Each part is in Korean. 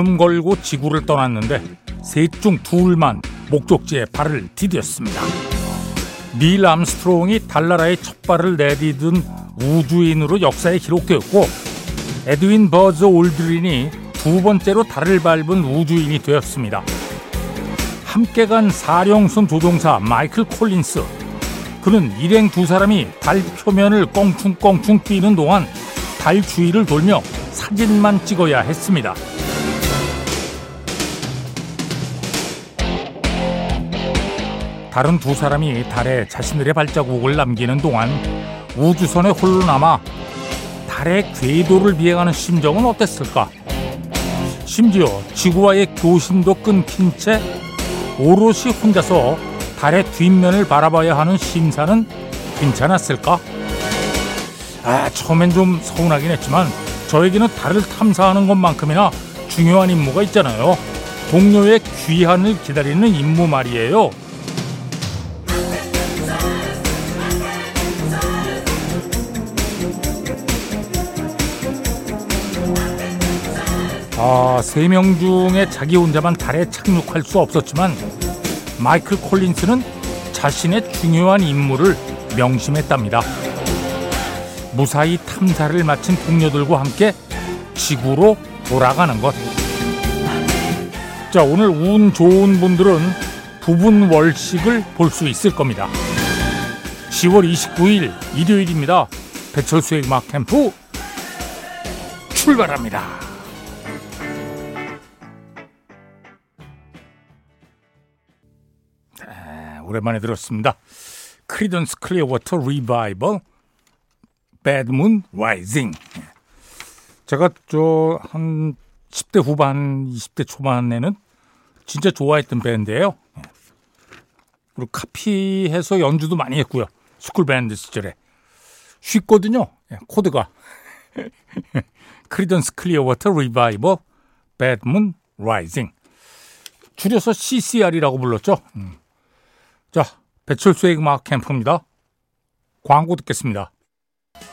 목숨 걸고 지구를 떠났는데 셋 중 둘만 목적지에 발을 디뎠습니다. 닐 암스트롱이 달나라에 첫 발을 내디딘 우주인으로 역사에 기록되었고 에드윈 버즈 올드린이 두 번째로 달을 밟은 우주인이 되었습니다. 함께 간 사령선 조종사 마이클 콜린스 그는 일행 두 사람이 달 표면을 껑충껑충 뛰는 동안 달 주위를 돌며 사진만 찍어야 했습니다. 다른 두 사람이 달에 자신들의 발자국을 남기는 동안 우주선에 홀로 남아 달의 궤도를 비행하는 심정은 어땠을까? 심지어 지구와의 교신도 끊긴 채 오롯이 혼자서 달의 뒷면을 바라봐야 하는 심사는 괜찮았을까? 아, 처음엔 좀 서운하긴 했지만 저에게는 달을 탐사하는 것만큼이나 중요한 임무가 있잖아요. 동료의 귀환을 기다리는 임무 말이에요. 아, 세 명 중에 자기 혼자만 달에 착륙할 수 없었지만 마이클 콜린스는 자신의 중요한 임무를 명심했답니다. 무사히 탐사를 마친 동료들과 함께 지구로 돌아가는 것. 자, 오늘 운 좋은 분들은 부분 월식을 볼 수 있을 겁니다. 10월 29일 일요일입니다. 배철수의 음악 캠프 출발합니다. 오랜만에 들었습니다. 크리던스 클리어워터 리바이벌 Moon Rising. 제가 저 한 10대 후반, 20대 초반에는 진짜 좋아했던 밴드예요. 그리고 카피해서 연주도 많이 했고요. 스쿨 밴드 시절에 쉽거든요. 코드가 크리던스 클리어워터 리바이벌 Moon Rising. 줄여서 CCR이라고 불렀죠. 음. 자, 배철수의 음악 캠프입니다. 광고 듣겠습니다.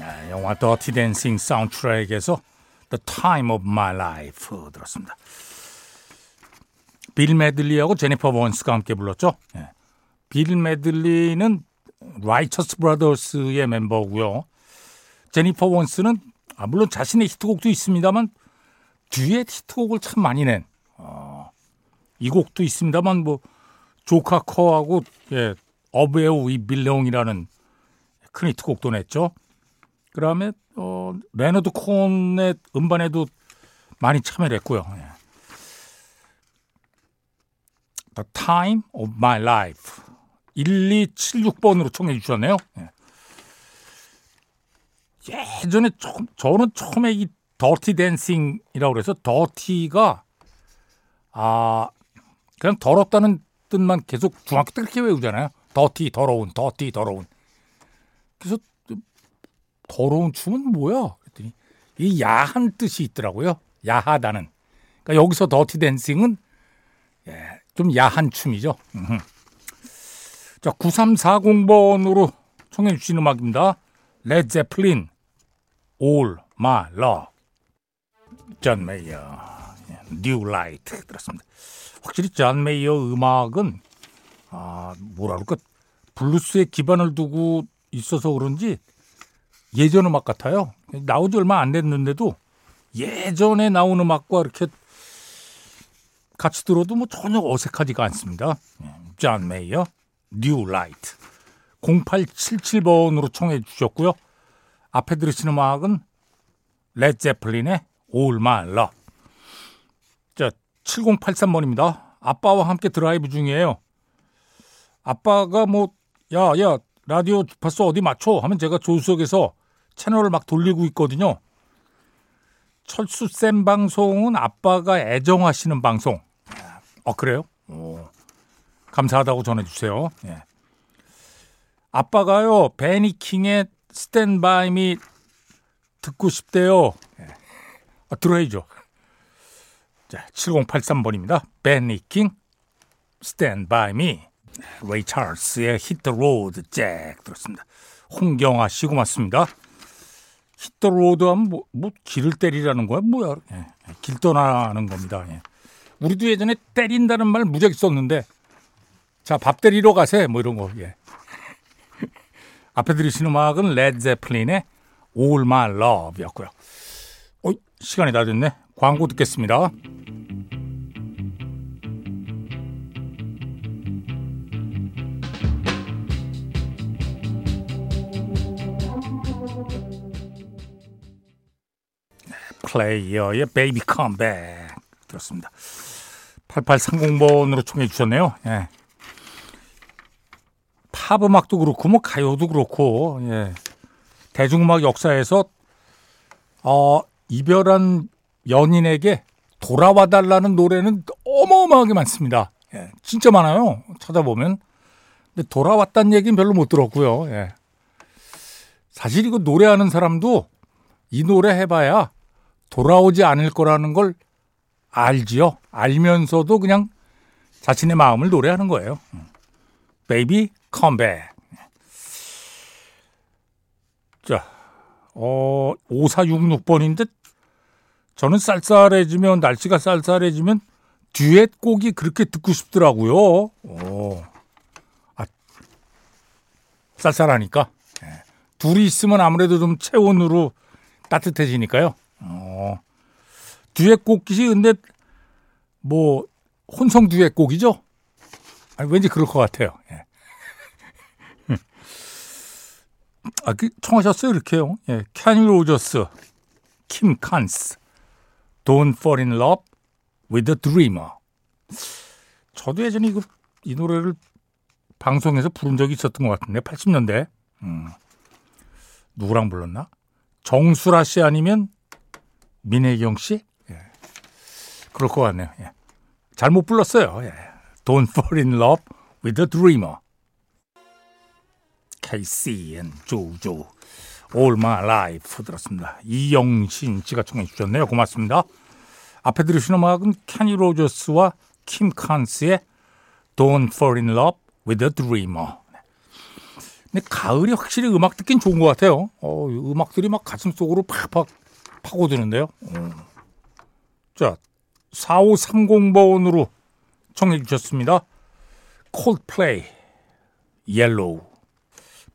아, 영화 Dirty Dancing 사운드트랙에서 The Time of My Life 들었습니다. 빌 메들리하고 제니퍼 원스가 함께 불렀죠. 예. 빌 메들리는 라이처스 브라더스의 멤버고요. 제니퍼 원스는 아, 물론 자신의 히트곡도 있습니다만 뒤에 히트곡을 참 많이 낸 어, 이 곡도 있습니다만 뭐 조 카커하고 예, Up Where We Belong이라는 큰 히트곡도 냈죠. 그다음에 어, 레너드 코헨의 음반에도 많이 참여를 했고요. 예. The Time of My Life 1276번으로 청해 주셨네요. 예. 예전에 처음, 저는 처음에 이 Dirty Dancing이라고 그래서 더티가 아 그냥 더럽다는 뜻만 계속 중학교 때 그렇게 외우잖아요. 더티 더러운 더티 더러운. 그래서 더러운 춤은 뭐야? 그랬더니 이 야한 뜻이 있더라고요. 야하다는. 그러니까 여기서 Dirty Dancing은 예, 좀 야한 춤이죠. 자, 9340번으로 청해 주신 음악입니다. 레드 제플린 All My Love. 존 메이어. New Light 들었습니다. 확실히 존 메이어 음악은 아 뭐라 그럴까 블루스에 기반을 두고 있어서 그런지 예전 음악 같아요. 나온 지 얼마 안 됐는데도 예전에 나온 음악과 이렇게 같이 들어도 뭐 전혀 어색하지가 않습니다. 존 메이어 New Light 0877번으로 청해 주셨고요. 앞에 들으신 음악은 레드 제플린의 All My Love 7083번입니다. 아빠와 함께 드라이브 중이에요. 아빠가 뭐, 야, 야, 라디오 주파수 어디 맞춰? 하면 제가 조수석에서 채널을 막 돌리고 있거든요. 철수 쌤 방송은 아빠가 애정하시는 방송. 어, 그래요? 오, 감사하다고 전해주세요. 예. 아빠가요, 베니킹의 스탠바이미 듣고 싶대요. 예. 아, 들어야죠. 자, 7083번입니다. 벤 이 킹, Stand By Me. 레이 찰스의 Hit the Road Jack 들었습니다. 홍경아 씨 고맙습니다. Hit the Road 하면 뭐, 뭐 길을 때리라는 거야? 뭐야? 예, 길 떠나는 겁니다. 예. 우리도 예전에 때린다는 말 무지하게 썼는데 자, 밥 때리러 가세 뭐 이런 거. 예. 앞에 들으시는 음악은 레드 제플린의 All My Love였고요. 어, 시간이 다 됐네. 광고 듣겠습니다. 플레이어의 Baby Come Back 들었습니다. 8830번으로 청해 주셨네요. 예. 팝 음악도 그렇고 뭐 가요도 그렇고 예. 대중음악 역사에서 어, 이별한 연인에게 돌아와 달라는 노래는 어마어마하게 많습니다. 예. 진짜 많아요. 찾아보면. 근데 돌아왔다는 얘기는 별로 못 들었고요. 예. 사실 이거 노래하는 사람도 이 노래 해봐야 돌아오지 않을 거라는 걸 알지요. 알면서도 그냥 자신의 마음을 노래하는 거예요. Baby Come Back. 자, 어, 5466번인데 저는 쌀쌀해지면 날씨가 쌀쌀해지면 듀엣 곡이 그렇게 듣고 싶더라고요. 오. 아, 쌀쌀하니까. 네. 둘이 있으면 아무래도 좀 체온으로 따뜻해지니까요. 어. 듀엣곡이 근데 뭐 혼성 듀엣곡이죠? 아니, 왠지 그럴 것 같아요. 예. 아, 그 청하셨어요 이렇게요. 예. 캐니 로저스, 킴 칸스, Don't Fall in Love with a Dreamer. 저도 예전에 이거 이 노래를 방송에서 부른 적이 있었던 것 같은데 80년대. 음. 누구랑 불렀나? 정수라 씨 아니면 민혜경 씨? 예. 그럴 것 같네요. 예. 잘못 불렀어요. 예. Don't fall in love with a dreamer. KC and 조조 All My Life 들었습니다. 이영신 씨가 청해 주셨네요. 고맙습니다. 앞에 들으신 음악은 케니 로저스와 킴 칸스의 Don't Fall in Love with a Dreamer. 근데 가을이 확실히 음악 듣긴 좋은 것 같아요. 어, 음악들이 막 가슴 속으로 팍팍 파고드는데요. 음. 자, 4530번으로 청해 주셨습니다. 콜드플레이, Yellow.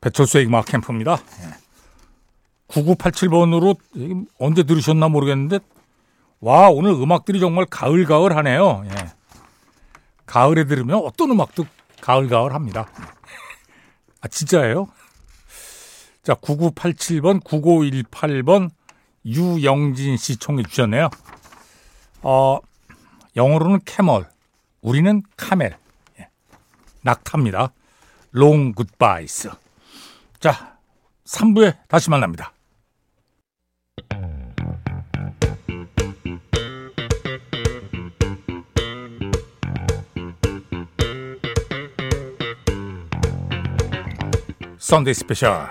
배철수의 음악 캠프입니다. 9987번으로 언제 들으셨나 모르겠는데 와 오늘 음악들이 정말 가을가을하네요. 예. 가을에 들으면 어떤 음악도 가을가을합니다. 아 진짜예요? 자 9987번 9918번 유영진 씨 청해 주셨네요. 어, 영어로는 캐멀, 우리는 카멜, 예. 낙타입니다. 롱 굿바이스. 자, 3부에 다시 만납니다. 썬데이 스페셜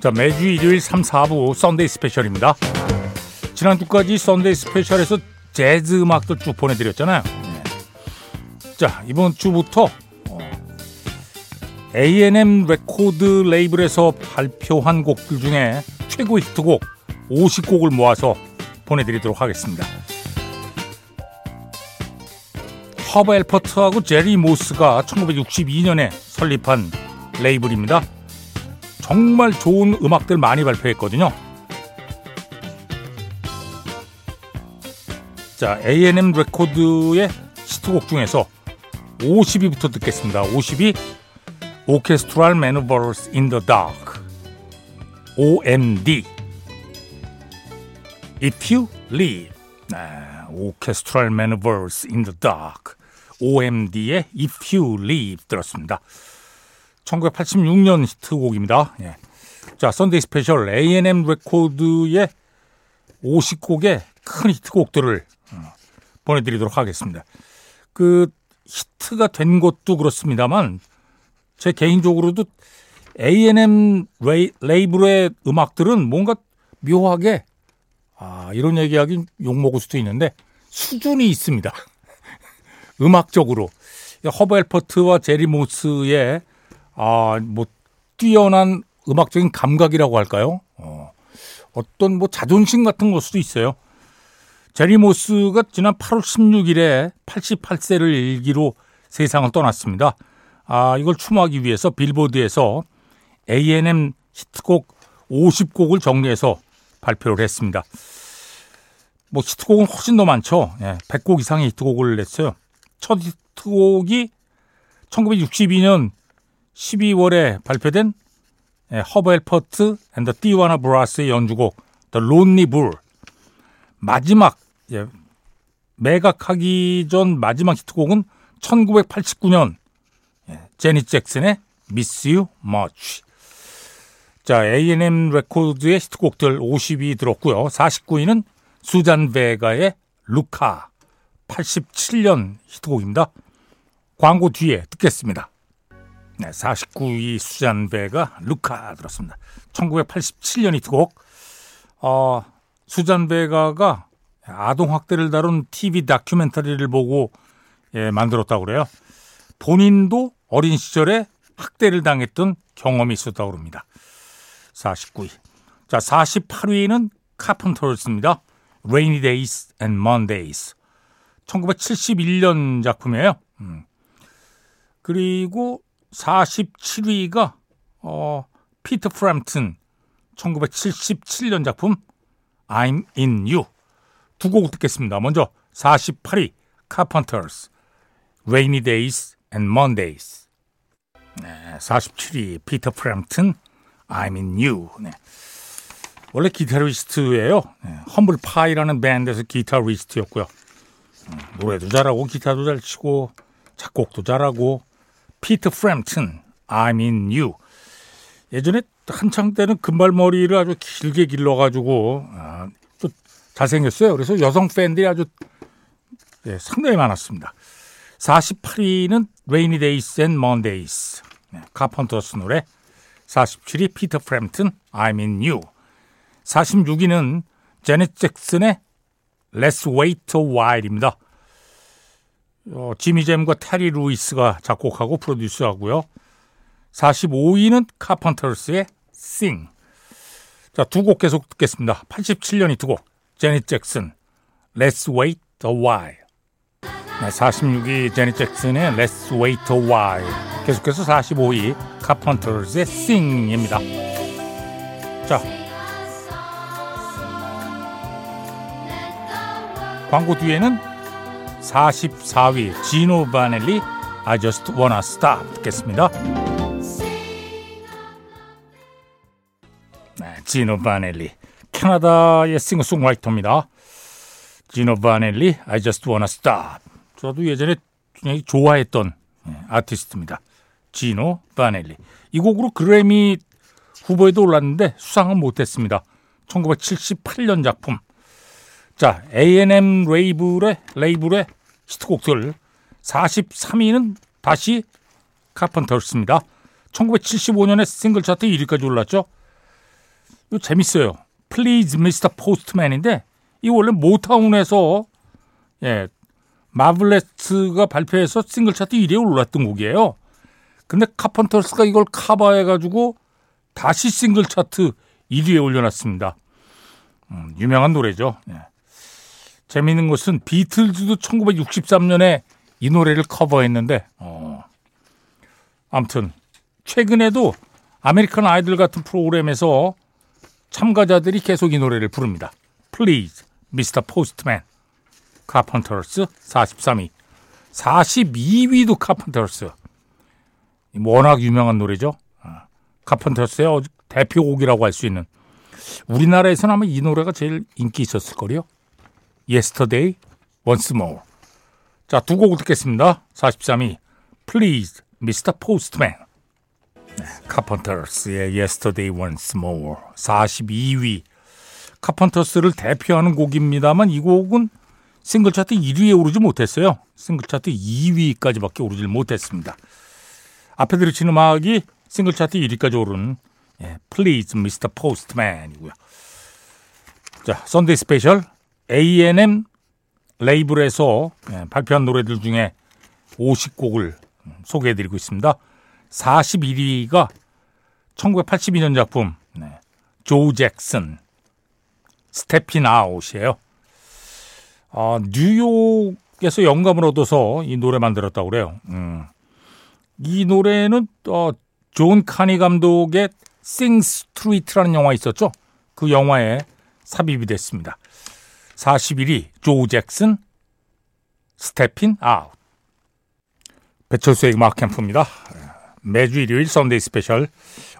자, 매주 일요일 3, 4부 Sunday Special입니다. 지난주까지 Sunday Special에서 재즈 음악도 쭉 보내드렸잖아요. 네. 자, 이번 주부터 어, A&M 레코드 레이블에서 발표한 곡들 중에 최고 히트곡 50곡을 모아서 보내드리도록 하겠습니다. 허브 앨퍼트하고 제리 모스가 1962년에 설립한 레이블입니다. 정말 좋은 음악들 많이 발표했거든요. 자, A&M 레코드의 히트곡 중에서 50위부터 듣겠습니다. 50위 Orchestral Manoeuvres in the Dark OMD If You Leave 네, Orchestral Manoeuvres in the Dark OMD의 If You Leave 들었습니다. 1986년 히트곡입니다. 예. 자, 썬데이 스페셜 A&M 레코드의 50곡의 큰 히트곡들을 어, 보내드리도록 하겠습니다. 그 히트가 된 것도 그렇습니다만 제 개인적으로도 A&M 레이, 레이블의 음악들은 뭔가 묘하게 아, 이런 얘기하기 욕먹을 수도 있는데 수준이 있습니다. 음악적으로 허브 엘퍼트와 제리 모스의 아, 뭐 뛰어난 음악적인 감각이라고 할까요? 어, 어떤 뭐 자존심 같은 걸 수도 있어요. 제리 모스가 지난 8월 16일에 88세를 일기로 세상을 떠났습니다. 아, 이걸 추모하기 위해서 빌보드에서 A&M 히트곡 50곡을 정리해서 발표를 했습니다. 뭐 히트곡은 훨씬 더 많죠. 예, 100곡 이상의 히트곡을 냈어요. 첫 히트곡이 1962년 12월에 발표된 예, 허버 엘퍼트 앤더 띠와나 브라스의 연주곡 The Lonely Bull. 마지막 예, 매각하기 전 마지막 히트곡은 1989년 예, 제니 잭슨의 Miss You Much. 자 A&M 레코드의 히트곡들 50위 들었고요. 49위는 수잔 베가의 Luka 87년 히트곡입니다 광고 뒤에 듣겠습니다 네, 49위 수잔베가 Luka 들었습니다. 1987년 히트곡. 어, 수잔베가가 아동 학대를 다룬 TV 다큐멘터리를 보고 예, 만들었다고 그래요. 본인도 어린 시절에 학대를 당했던 경험이 있었다고 그럽니다. 49위. 자, 48위는 카펜터스입니다. Rainy Days and Mondays. 1971년 작품이에요. 음. 그리고 47위가 어, 피터 프램튼 1977년 작품 I'm in You 두 곡 듣겠습니다. 먼저 48위 Carpenters Rainy Days and Mondays 네, 47위 피터 프램튼 I'm in You 네. 원래 기타리스트예요. 네, Humble Pie라는 밴드에서 기타리스트였고요. 음, 노래도 잘하고 기타도 잘 치고 작곡도 잘하고 피터 프램튼, I'm in you. 예전에 한창 때는 금발머리를 아주 길게 길러가지고 아, 또 잘생겼어요. 그래서 여성 팬들이 아주 네, 상당히 많았습니다. 48위는 Rainy Days and Mondays. 네, 카펀터스 노래. 47위 피터 프램튼, I'm in you. 46위는 제넷 잭슨의 Let's Wait a While입니다. 어, 지미 잼과 테리 루이스가 작곡하고 프로듀스하고요. 45위는 카펀터스의 Sing. 자, 두 곡 계속 듣겠습니다. 87년이 두 곡. 제니 잭슨, Let's Wait a While. 네, 46위 제니 잭슨의 Let's Wait a While. 계속해서 45위 카펀터스의 Sing입니다. 자, 광고 뒤에는 44위 지노 바넬리 I just wanna stop 듣겠습니다. 네, 지노 바넬리 캐나다의 싱어송라이터입니다. 지노 바넬리 I just wanna stop 저도 예전에 굉장히 좋아했던 아티스트입니다. 지노 바넬리 이 곡으로 그래미 후보에도 올랐는데 수상은 못했습니다. 1978년 작품 자, A&M 레이블의, 레이블의 히트곡들 43위는 다시 카펀터스입니다. 1975년에 싱글 차트 1위까지 올랐죠. 이거 재밌어요. Please Mr. Postman인데 이 원래 모타운에서 예, 마블레스가 발표해서 싱글 차트 1위에 올랐던 곡이에요. 근데 카펀터스가 이걸 커버해 가지고 다시 싱글 차트 1위에 올려놨습니다. 음, 유명한 노래죠. 예. 재미있는 것은 비틀즈도 1963년에 이 노래를 커버했는데 어. 아무튼 최근에도 American Idol 같은 프로그램에서 참가자들이 계속 이 노래를 부릅니다. Please, Mr. Postman. 카펀터스 43위. 42위도 카펀터스. 워낙 유명한 노래죠. 카펀터스의 대표곡이라고 할 수 있는. 우리나라에서는 아마 이 노래가 제일 인기 있었을 거요. Yesterday, Once More. 자, 두곡 듣겠습니다. 43위, Please, Mr. Postman. 네, 카펀터스의 Yesterday, Once More. 42위. 카펀터스를 대표하는 곡입니다만 이 곡은 싱글 차트 1위에 오르지 못했어요. 싱글 차트 2위까지밖에 오르질 못했습니다. 앞에 들으신 음악이 싱글 차트 1위까지 오른 예, Please Mr. Postman이고요. 자, 썬데이 스페셜 A&M 레이블에서 예, 발표한 노래들 중에 50곡을 소개해드리고 있습니다. 41위가 1982년 작품 네. 조 잭슨 Steppin' Out이에요. 아, 뉴욕에서 영감을 얻어서 이 노래 만들었다고 그래요. 음. 이 노래는 어, 존 카니 감독의 Sing Street라는 영화 있었죠. 그 영화에 삽입이 됐습니다. 41위 조 잭슨 Steppin' Out 배철수의 음악 캠프입니다. 매주 일요일 썬데이 스페셜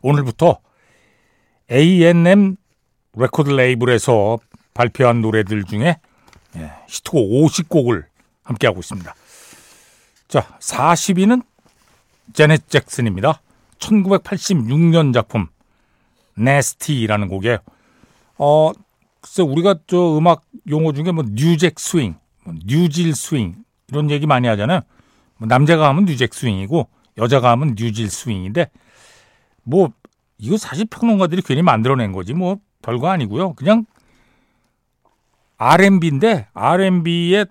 오늘부터 A&M 레코드 레이블에서 발표한 노래들 중에 예, 히트곡 50곡을 함께하고 있습니다. 자, 40위는 제넷 잭슨입니다. 1986년 작품 Nasty라는 곡에 어 글쎄 우리가 저 음악 용어 중에 뭐 New Jack Swing, 뭐 New Jill Swing 이런 얘기 많이 하잖아요. 뭐 남자가 하면 New Jack Swing이고 여자가 하면 New Jill Swing인데 뭐 이거 사실 평론가들이 괜히 만들어낸 거지 뭐 별거 아니고요. 그냥 R&B인데 R&B의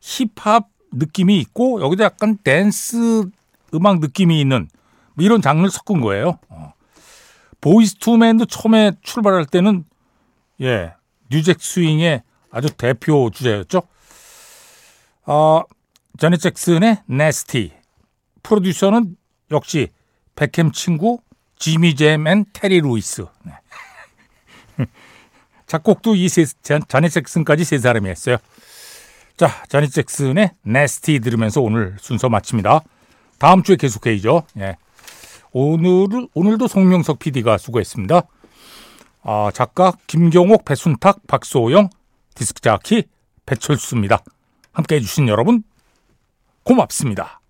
힙합 느낌이 있고 여기도 약간 댄스 음악 느낌이 있는 뭐 이런 장르를 섞은 거예요. 어. Boyz II Men도 처음에 출발할 때는 예 New Jack Swing의 아주 대표 주자였죠. 어, 자넷 잭슨의 Nasty 프로듀서는 역시 백햄 친구 지미 잼 and 테리 루이스. 네. 작곡도 이 세, 자넷 잭슨까지 세 사람이 했어요. 자, 자넷 잭슨의 네스티 들으면서 오늘 순서 마칩니다. 다음 주에 계속해야죠. 예. 오늘 오늘도 송명석 PD가 수고했습니다. 아, 작가 김경옥, 배순탁, 박소영, 디스크 자키 배철수입니다. 함께 해 주신 여러분 고맙습니다.